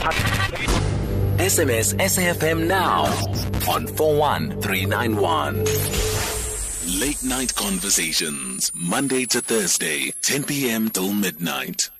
SMS SAFM now on 41391. Late night conversations, Monday to Thursday, 10 p.m. till midnight.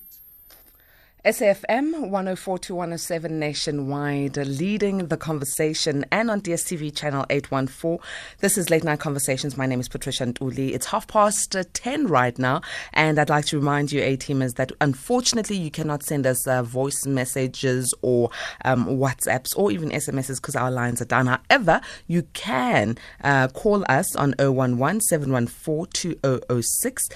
SAFM 104 to 107 nationwide, leading the conversation and on DSTV channel 814. This is Late Night Conversations. My name is Patricia Ntuli. It's half past uh, 10 right now, and I'd like to remind you, A teamers, that unfortunately you cannot send us uh, voice messages or um, WhatsApps or even SMSs because our lines are down. However, you can uh, call us on 011 714 2006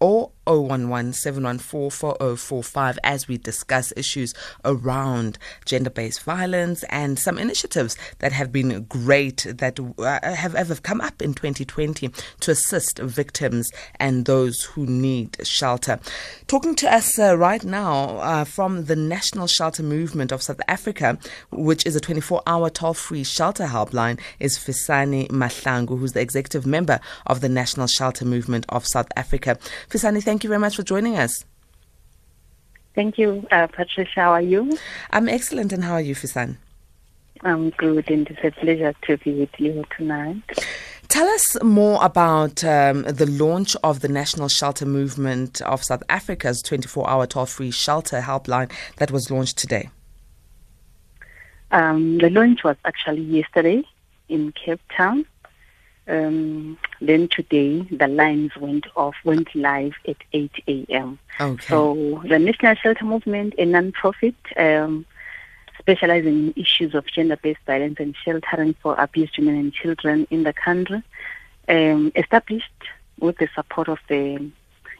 or 011 714 as we discuss issues around gender based violence and some initiatives that have been great that uh, have, have come up in 2020 to assist victims and those who need shelter. Talking to us uh, right now uh, from the National Shelter Movement of South Africa, which is a 24 hour toll free shelter helpline, is Fisani Mahlangu, who's the executive member of the National Shelter Movement of South Africa. Fisani, thank you very much for joining us. Thank you, uh, Patricia. How are you? I'm excellent, and how are you, Fisan? I'm good, and it's a pleasure to be with you tonight. Tell us more about um, the launch of the National Shelter Movement of South Africa's 24 hour toll free shelter helpline that was launched today. Um, the launch was actually yesterday in Cape Town. Um, then today, the lines went off, went live at 8 a.m. Okay. So the National Shelter Movement, a non-profit um, specializing in issues of gender-based violence and sheltering for abused women and children in the country, um, established with the support of the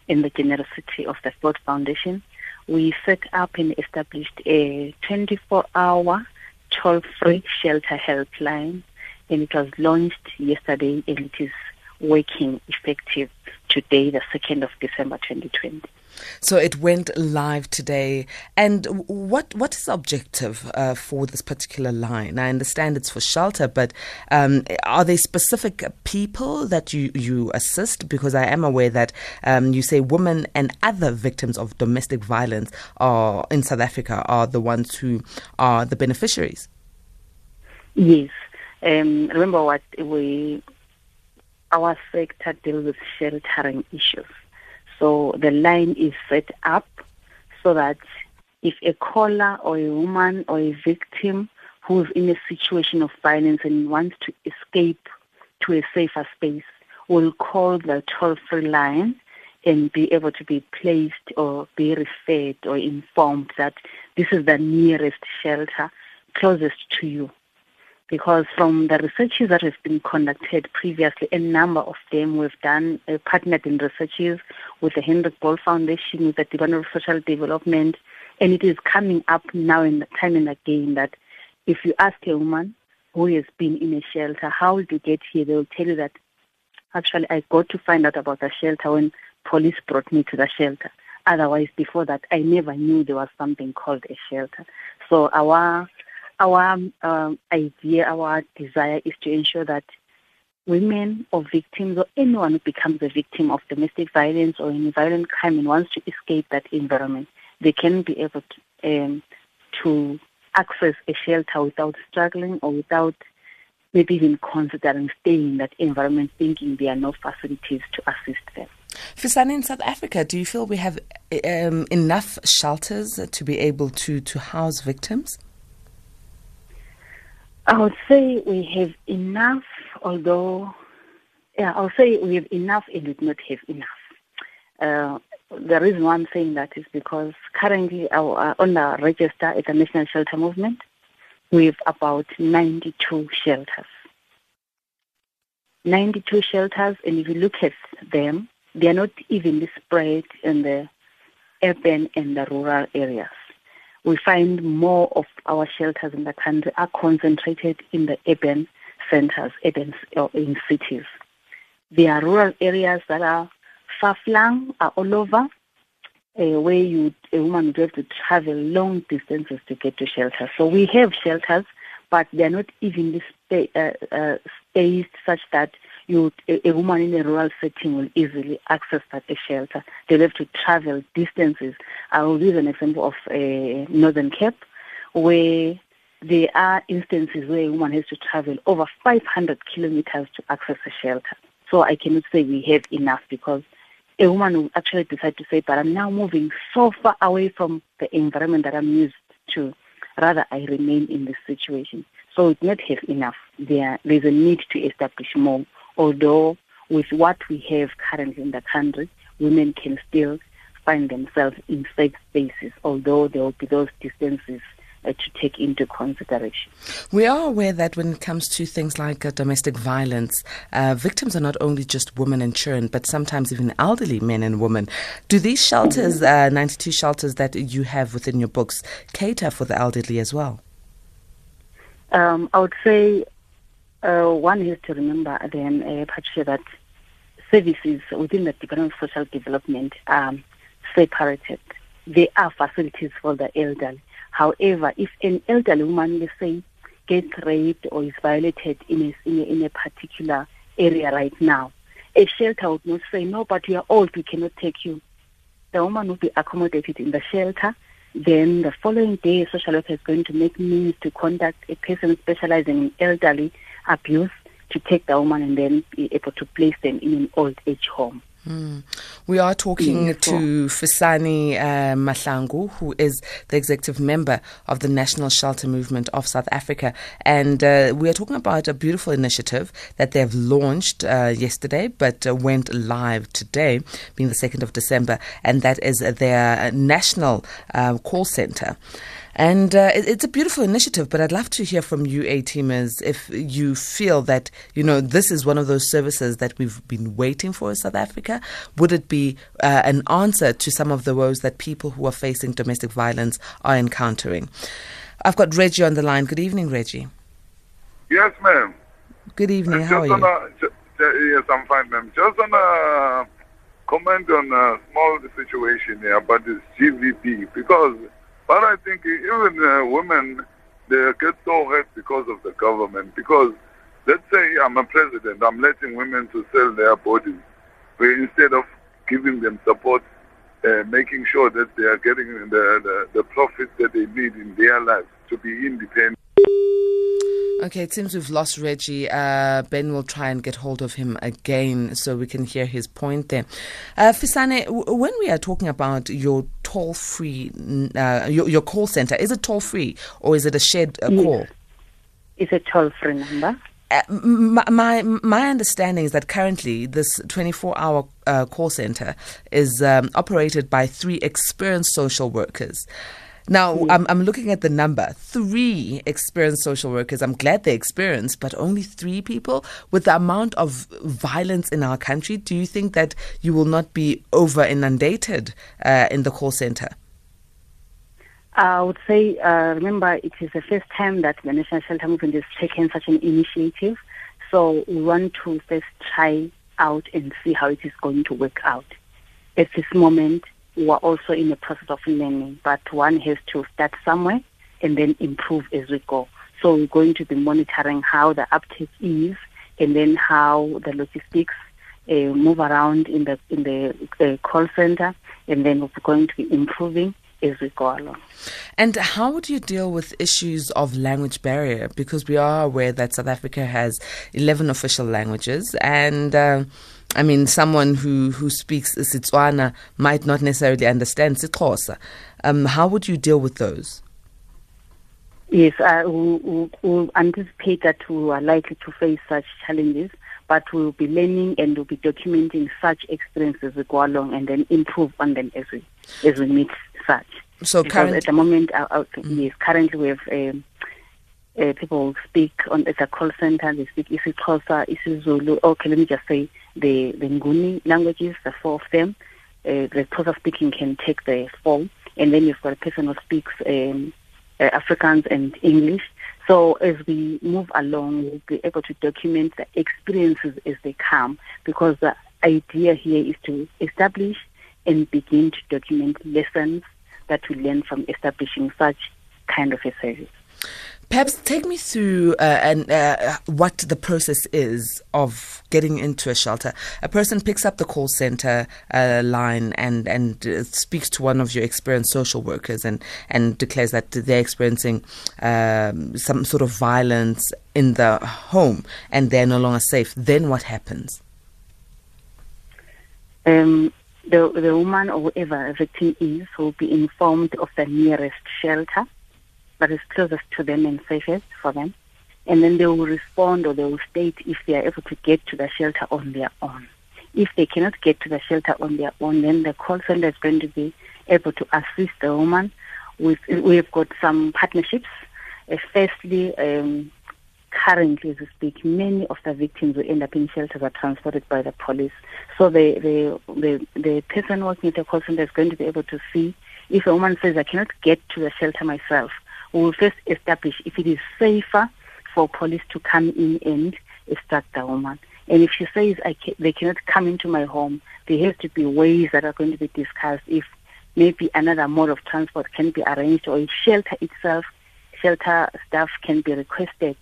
and the generosity of the Ford Foundation, we set up and established a 24-hour toll-free shelter helpline and it was launched yesterday and it is working effective today, the 2nd of December 2020. So it went live today. And what what is the objective uh, for this particular line? I understand it's for shelter, but um, are there specific people that you, you assist? Because I am aware that um, you say women and other victims of domestic violence are in South Africa are the ones who are the beneficiaries. Yes. Um, remember what we, our sector deals with sheltering issues. So the line is set up so that if a caller or a woman or a victim who's in a situation of violence and wants to escape to a safer space will call the toll-free line and be able to be placed or be referred or informed that this is the nearest shelter closest to you because from the researches that have been conducted previously, a number of them we've done uh, partnered in researches with the Heinrich Böll Foundation, with the Department of Social Development, and it is coming up now and time and again that if you ask a woman who has been in a shelter, how did you get here? They will tell you that actually I got to find out about the shelter when police brought me to the shelter. Otherwise, before that, I never knew there was something called a shelter. So our our um, idea, our desire is to ensure that women or victims or anyone who becomes a victim of domestic violence or any violent crime and wants to escape that environment, they can be able to, um, to access a shelter without struggling or without maybe even considering staying in that environment, thinking there are no facilities to assist them. Fisani, in South Africa, do you feel we have um, enough shelters to be able to, to house victims? I would say we have enough, although, yeah, I'll say we have enough and we do not have enough. Uh, the reason why I'm saying that is because currently our, uh, on the register at the National Shelter Movement, we have about 92 shelters. 92 shelters, and if you look at them, they are not evenly spread in the urban and the rural areas we find more of our shelters in the country are concentrated in the urban centers, urban or in cities. There are rural areas that are far flung, are all over, uh, where you a woman would have to travel long distances to get to shelter. So we have shelters, but they are not evenly spa- uh, uh, spaced such that you a, a, woman in a rural setting will easily access that a shelter. They'll have to travel distances. I will use an example of uh, Northern Cape, where there are instances where a woman has to travel over 500 kilometers to access a shelter. So I cannot say we have enough because a woman will actually decide to say, but I'm now moving so far away from the environment that I'm used to. Rather, I remain in this situation. So we do not have enough. There, there's a need to establish more. Although with what we have currently in the country, women can still find themselves in safe spaces, although there will be those distances uh, to take into consideration. We are aware that when it comes to things like uh, domestic violence, uh, victims are not only just women and children, but sometimes even elderly men and women. Do these shelters, uh, 92 shelters that you have within your books, cater for the elderly as well? Um, I would say uh, one has to remember then, uh, Patricia, that services within the Department of Social Development are separated. There are facilities for the elderly However, if an elderly woman, let's say, gets raped or is violated in a, in a, in a particular area right now, a shelter would not say, no, but you are old, we cannot take you. The woman will be accommodated in the shelter. Then the following day, a social worker is going to make means to contact a person specializing in elderly abuse to take the woman and then be able to place them in an old age home. Mm. We are talking yes, to Fisani uh, Mahlangu, who is the executive member of the National Shelter Movement of South Africa. And uh, we are talking about a beautiful initiative that they've launched uh, yesterday, but uh, went live today, being the 2nd of December. And that is their national uh, call center. And uh, it, it's a beautiful initiative, but I'd love to hear from you, A teamers, if you feel that, you know, this is one of those services that we've been waiting for in South Africa. Would it be uh, an answer to some of the woes that people who are facing domestic violence are encountering? I've got Reggie on the line. Good evening, Reggie. Yes, ma'am. Good evening. How are you? A, yes, I'm fine, ma'am. Just on a comment on a small situation here about this GBV because but I think even uh, women, they get so hurt because of the government. Because let's say I'm a president, I'm letting women to sell their bodies, but instead of giving them support, uh, making sure that they are getting the, the, the profits that they need in their lives to be independent. Okay, it seems we've lost Reggie. Uh, ben will try and get hold of him again so we can hear his point there. Uh, Fisani, w- when we are talking about your toll free, uh, your, your, call center, is it toll free or is it a shared uh, yes. call? It's a toll free number. Uh, my, my, my understanding is that currently this 24 hour uh, call center is um, operated by three experienced social workers. Now, mm. I'm, I'm looking at the number three experienced social workers. I'm glad they're experienced, but only three people with the amount of violence in our country. Do you think that you will not be over inundated uh, in the call center? I would say, uh, remember, it is the first time that the National Shelter Movement has taken such an initiative. So we want to first try out and see how it is going to work out. At this moment, who are also in the process of learning, but one has to start somewhere and then improve as we go. So we're going to be monitoring how the uptake is and then how the logistics uh, move around in the in the uh, call center, and then we're going to be improving as we go along. And how would you deal with issues of language barrier? Because we are aware that South Africa has 11 official languages and. Uh, I mean, someone who, who speaks Setswana might not necessarily understand Sixhosa. Um, how would you deal with those? Yes, uh, we, we, anticipate that we are likely to face such challenges, but we'll be learning and we'll be documenting such experiences as we go along and then improve on them as we, as we meet such. So currently, at the moment, uh, uh, mm-hmm. yes, currently we have um, uh, people speak on at the call center. They speak isiXhosa, isiZulu. Okay, let me just say the the Nguni languages, the four of them. Uh, the Xhosa speaking can take the four, and then you've got a person who speaks um, uh, Afrikaans and English. So as we move along, we'll be able to document the experiences as they come, because the idea here is to establish and begin to document lessons that we learn from establishing such kind of a service. Perhaps take me through uh, and uh, what the process is of getting into a shelter. A person picks up the call center uh, line and and uh, speaks to one of your experienced social workers and and declares that they're experiencing um, some sort of violence in the home and they're no longer safe. Then what happens? Um, the the woman or whoever a victim is will be informed of the nearest shelter that is closest to them and safest for them. And then they will respond or they will state if they are able to get to the shelter on their own. If they cannot get to the shelter on their own, then the call center is going to be able to assist the woman. With, we've got some partnerships. Uh, firstly, um, currently, as we speak, many of the victims who end up in shelters are transported by the police. So the, the, the, the person working at the call center is going to be able to see if a woman says, I cannot get to the shelter myself, we will first establish if it is safer for police to come in and extract the woman. And if she says they cannot come into my home, there has to be ways that are going to be discussed if maybe another mode of transport can be arranged or if shelter itself, shelter staff can be requested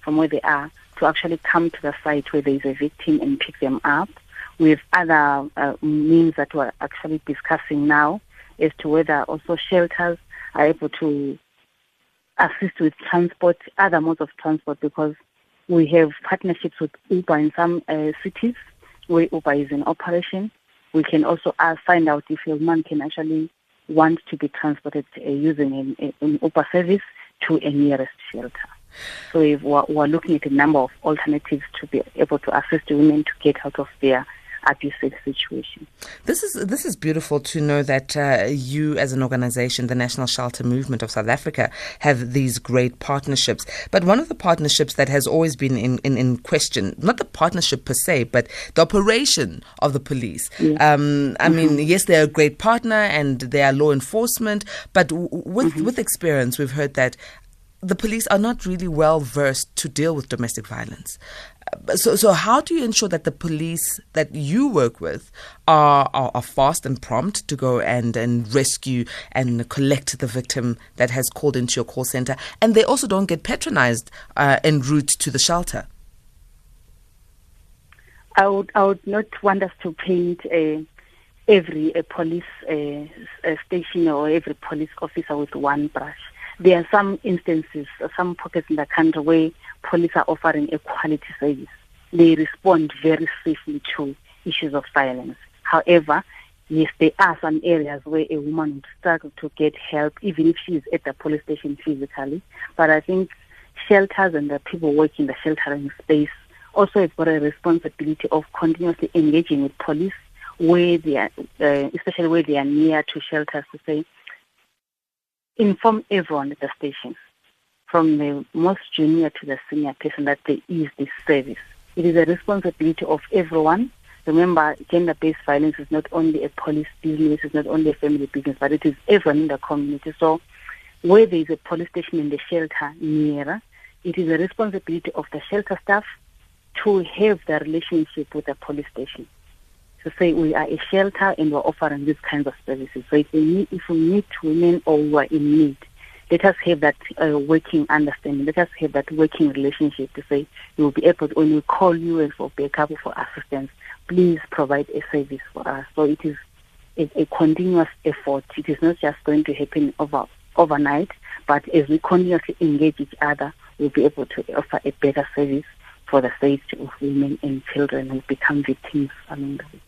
from where they are to actually come to the site where there is a victim and pick them up. with other uh, means that we're actually discussing now as to whether also shelters are able to assist with transport, other modes of transport, because we have partnerships with Uber in some uh, cities where Uber is in operation. We can also uh, find out if a man can actually want to be transported uh, using an, an, Uber service to a nearest shelter. So we're, we're looking at a number of alternatives to be able to assist women to get out of their abusive situation. This is this is beautiful to know that uh, you, as an organisation, the National Shelter Movement of South Africa, have these great partnerships. But one of the partnerships that has always been in, in, in question, not the partnership per se, but the operation of the police. Yeah. Um, I mm-hmm. mean, yes, they're a great partner and they are law enforcement, but w- with mm-hmm. with experience, we've heard that the police are not really well versed to deal with domestic violence. So, so how do you ensure that the police that you work with are, are, are, fast and prompt to go and, and rescue and collect the victim that has called into your call center, and they also don't get patronized uh, en route to the shelter? I would, I would not want us to paint a, every a police a, a station or every police officer with one brush there are some instances, some pockets in the country where police are offering a quality service. They respond very safely to issues of violence. However, yes, there are some areas where a woman would struggle to get help, even if she is at the police station physically. But I think shelters and the people working the sheltering space also have got a responsibility of continuously engaging with police where they are, uh, especially where they are near to shelters to say, inform everyone at the station, from the most junior to the senior person, that there is this service. It is a responsibility of everyone. Remember, gender-based violence is not only a police business, it's not only a family business, but it is everyone in the community. So where there is a police station in the shelter nearer, it is a responsibility of the shelter staff to have the relationship with the police station to say we are a shelter and we're offering these kinds of services. So if we meet, if we meet women or who are in need, let us have that uh, working understanding. Let us have that working relationship to say you will be able to, when we call you and for backup for assistance, please provide a service for us. So it is a, a continuous effort. It is not just going to happen over overnight, but as we continuously engage each other, we'll be able to offer a better service for the safety of women and children who become victims along the way.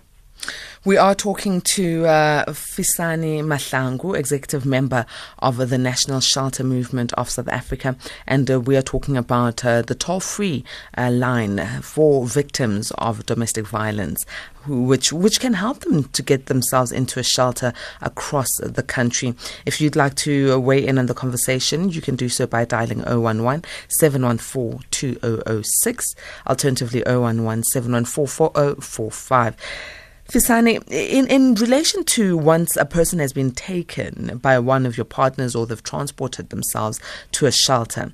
We are talking to uh, Fisani Mahlangu, executive member of the National Shelter Movement of South Africa, and uh, we are talking about uh, the toll-free uh, line for victims of domestic violence, which which can help them to get themselves into a shelter across the country. If you'd like to weigh in on the conversation, you can do so by dialing 011 714 2006, alternatively 011 714 4045. Fisani, in, in relation to once a person has been taken by one of your partners or they've transported themselves to a shelter,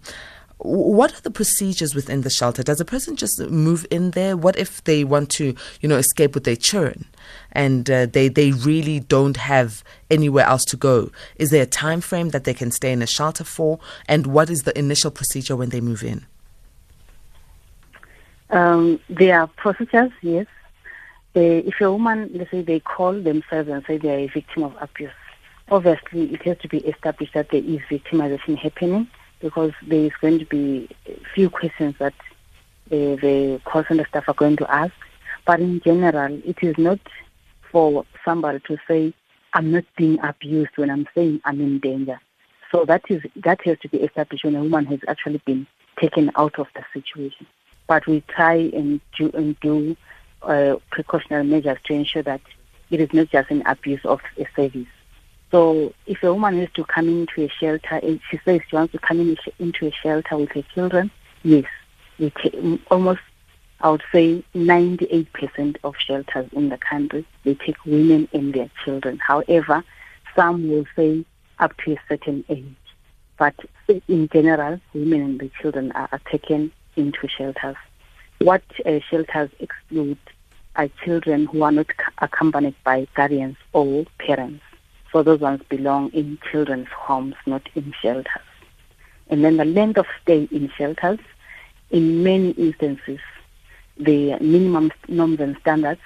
what are the procedures within the shelter? Does a person just move in there? What if they want to, you know, escape with their children and uh, they they really don't have anywhere else to go? Is there a time frame that they can stay in a shelter for? And what is the initial procedure when they move in? Um, there are procedures, yes. Uh, if a woman, let's say, they call themselves and say they are a victim of abuse, obviously it has to be established that there is victimization happening because there is going to be few questions that uh, the call center staff are going to ask. But in general, it is not for somebody to say, I'm not being abused when I'm saying I'm in danger. So that is that has to be established when a woman has actually been taken out of the situation. But we try and do, and do precautionary measures to ensure that it is not just an abuse of a service. So if a woman is to come into a shelter, and she says she wants to come in, into a shelter with her children, yes, we take, mm, almost, I would say 98% of shelters in the country, they take women and their children. However, some will say up to a certain age. But in general, women and the children are taken into shelters. What uh, shelters exclude are children who are not accompanied by guardians or parents. So those ones belong in children's homes, not in shelters. And then the length of stay in shelters, in many instances, the minimum norms and standards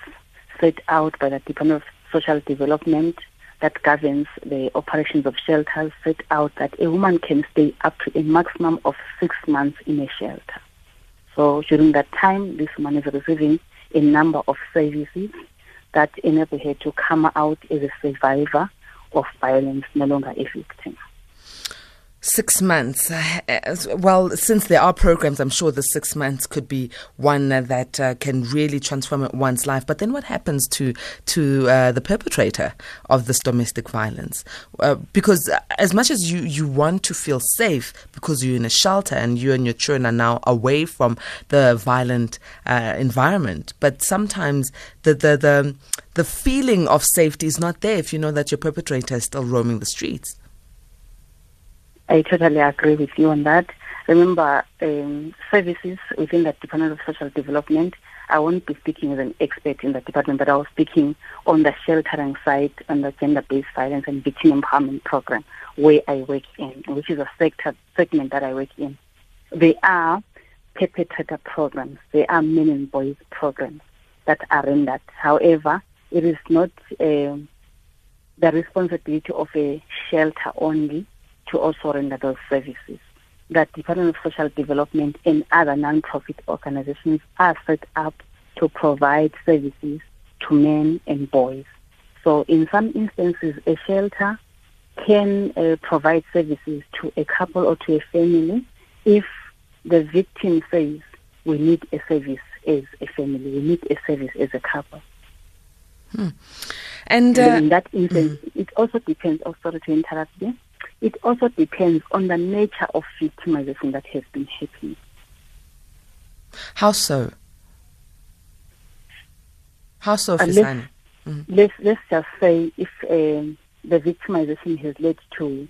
set out by the Department of Social Development that governs the operations of shelters set out that a woman can stay up to a maximum of six months in a shelter. So during that time, this woman is receiving a number of services that enable her to come out as a survivor of violence, no longer a victim. Six months. Well, since there are programs, I'm sure the six months could be one that uh, can really transform one's life. But then, what happens to to uh, the perpetrator of this domestic violence? Uh, because as much as you you want to feel safe because you're in a shelter and you and your children are now away from the violent uh, environment, but sometimes the the the the feeling of safety is not there if you know that your perpetrator is still roaming the streets. I totally agree with you on that. Remember, um, services within the Department of Social Development, I won't be speaking as an expert in the department, but I was speaking on the sheltering side on the gender-based violence and victim empowerment program where I work in, which is a sector segment that I work in. They are perpetrator programs. They are men and boys programs that are in that. However, it is not uh, the responsibility of a shelter only to also render those services. That Department of Social Development and other non-profit organizations are set up to provide services to men and boys. So in some instances, a shelter can uh, provide services to a couple or to a family if the victim says, we need a service as a family, we need a service as a couple. Hmm. And, uh, and in that instance, mm. it also depends, sorry to interrupt you, it also depends on the nature of victimization that has been happening. How so? How so, uh, let's, mm-hmm. let's, let's just say if um, the victimization has led to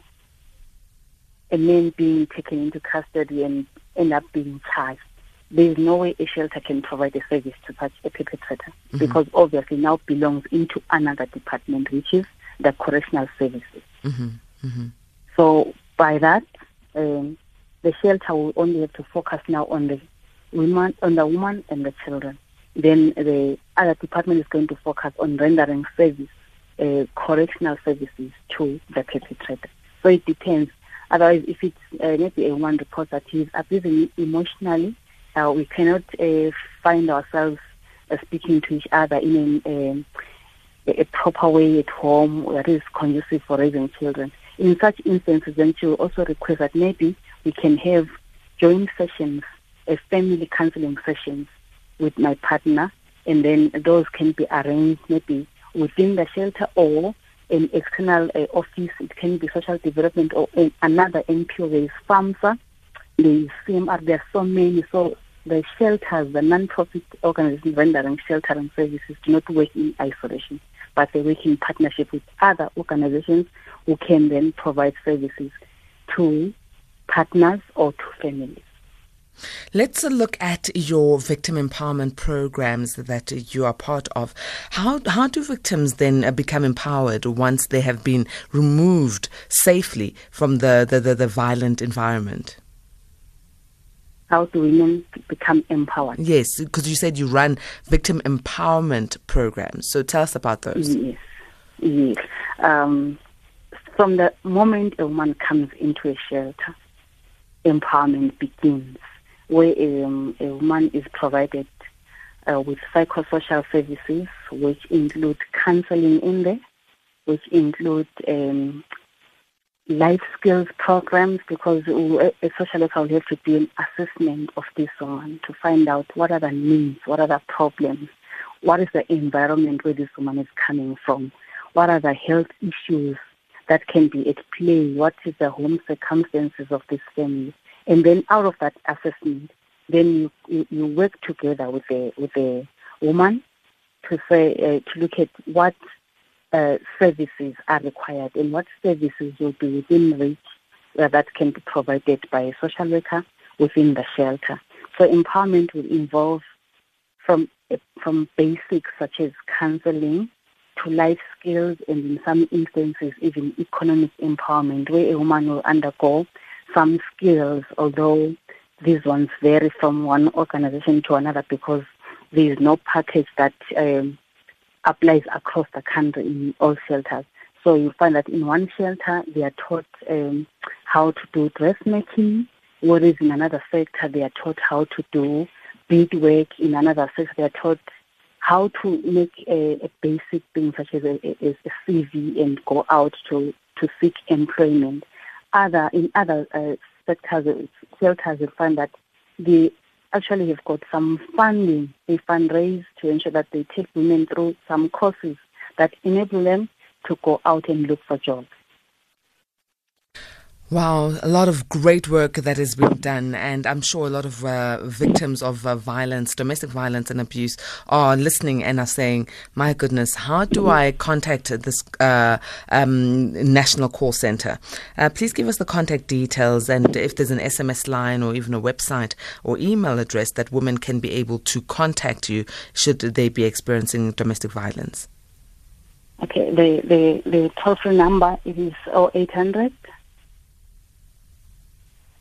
a man being taken into custody and end up being charged, there is no way a shelter can provide a service to such a perpetrator mm-hmm. because obviously now belongs into another department, which is the correctional services. Mm-hmm. So by that, um, the shelter will only have to focus now on the women, on the woman and the children. Then the other department is going to focus on rendering service, uh, correctional services to the perpetrator. So it depends. Otherwise, if it's uh, maybe a woman reports that he abusing emotionally, uh, we cannot uh, find ourselves uh, speaking to each other in um, a proper way at home that is conducive for raising children in such instances, then she will also request that maybe we can have joint sessions, a family counseling sessions with my partner, and then those can be arranged maybe within the shelter or an external uh, office. It can be social development or another NPO. There is FAMSA, the CMR. There are so many. So the shelters, the non-profit organizations rendering shelter and services, do not work in isolation, but they work in partnership with other organizations who can then provide services to partners or to families. Let's look at your victim empowerment programs that you are part of. How how do victims then become empowered once they have been removed safely from the, the, the, the violent environment? How do women become empowered? Yes, because you said you run victim empowerment programs. So tell us about those. Yes, yes. Um, from the moment a woman comes into a shelter, empowerment begins where um, a woman is provided uh, with psychosocial services, which include counseling in there, which include um, life skills programs, because a social worker will have to do an assessment of this woman to find out what are the needs, what are the problems, what is the environment where this woman is coming from, what are the health issues that can be at play, what is the home circumstances of this family. And then out of that assessment, then you, you, work together with the, with a woman to say uh, to look at what uh, services are required and what services will be within reach uh, that can be provided by a social worker within the shelter. So empowerment will involve from from basics such as counseling to life skills and in some instances even economic empowerment where a woman will undergo some skills, although these ones vary from one organization to another because there is no package that um, applies across the country in all shelters. So you find that in one shelter they are taught um, how to do dressmaking, whereas in another sector they are taught how to do beadwork. In another sector they are taught how to make a, a basic thing such as a, a, a, CV and go out to, to seek employment other in other uh, sectors, shelters, you find that they actually have got some funding. They fundraise to ensure that they take women through some courses that enable them to go out and look for jobs. Wow, a lot of great work that has been done, and I'm sure a lot of uh, victims of uh, violence, domestic violence, and abuse are listening and are saying, "My goodness, how do I contact this uh, um, national call center?" Uh, please give us the contact details, and if there's an SMS line or even a website or email address that women can be able to contact you should they be experiencing domestic violence. Okay, the the the toll free number is 0800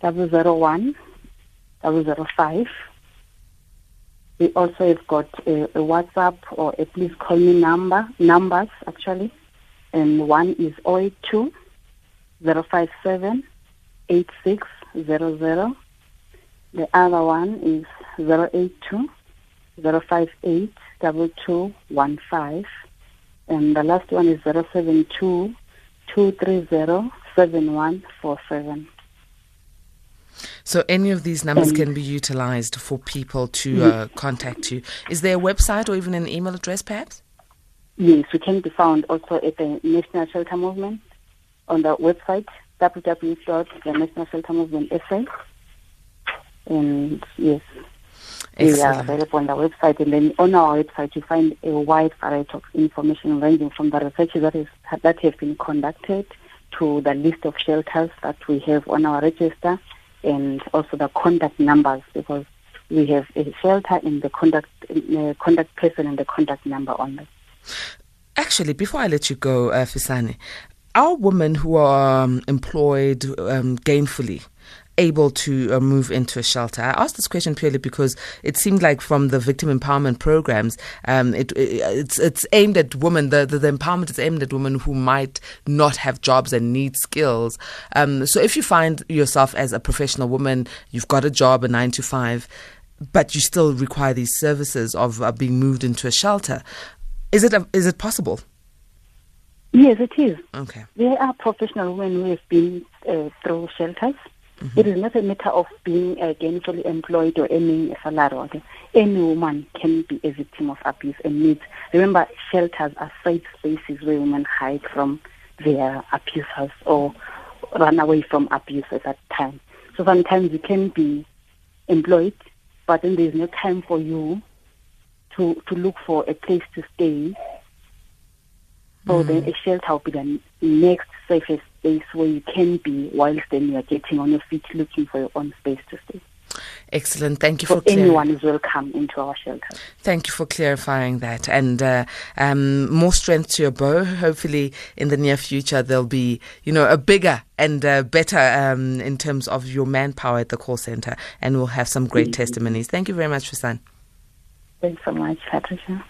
double zero one double zero five. We also have got a, a, WhatsApp or a please call me number numbers actually, and one is 082 057 8600. The other one is 082 058 2215. And the last one is 072 230 7147. So any of these numbers can be utilized for people to uh, contact you. Is there a website or even an email address, perhaps? Yes, we can be found also at the National Shelter Movement on the website www.thenationalsheltermovement.sa. And yes, Excellent. we are available on the website. And then on our website, you find a wide variety of information ranging from the research that is that have been conducted to the list of shelters that we have on our register and also the contact numbers because we have a shelter in the contact contact person and the contact number on only. Actually, before I let you go, uh, Fisani, our women who are um, employed um, gainfully able to uh, move into a shelter? I asked this question purely because it seemed like from the victim empowerment programs, um, it, it, it's it's aimed at women. The, the, the empowerment is aimed at women who might not have jobs and need skills. Um, so if you find yourself as a professional woman, you've got a job, a nine to five, but you still require these services of uh, being moved into a shelter. Is it a, is it possible? Yes, it is. Okay. There are professional women who have been uh, through shelters Mm-hmm. It is not a matter of being uh, gainfully employed or earning a salary. Okay? Any woman can be a victim of abuse and needs. Remember, shelters are safe spaces where women hide from their abusers or run away from abuse at that time. So sometimes you can be employed, but then there is no time for you to to look for a place to stay. So mm. then a shelter will be the next safest space where you can be whilst then you are getting on your feet looking for your own space to stay. Excellent. Thank you So for clear- anyone is welcome into our shelter. Thank you for clarifying that, and uh, um, more strength to your bow. Hopefully, in the near future, there'll be you know a bigger and uh, better um, in terms of your manpower at the call center, and we'll have some great testimonies. Thank you very much, Susan. Thanks so much, Patricia.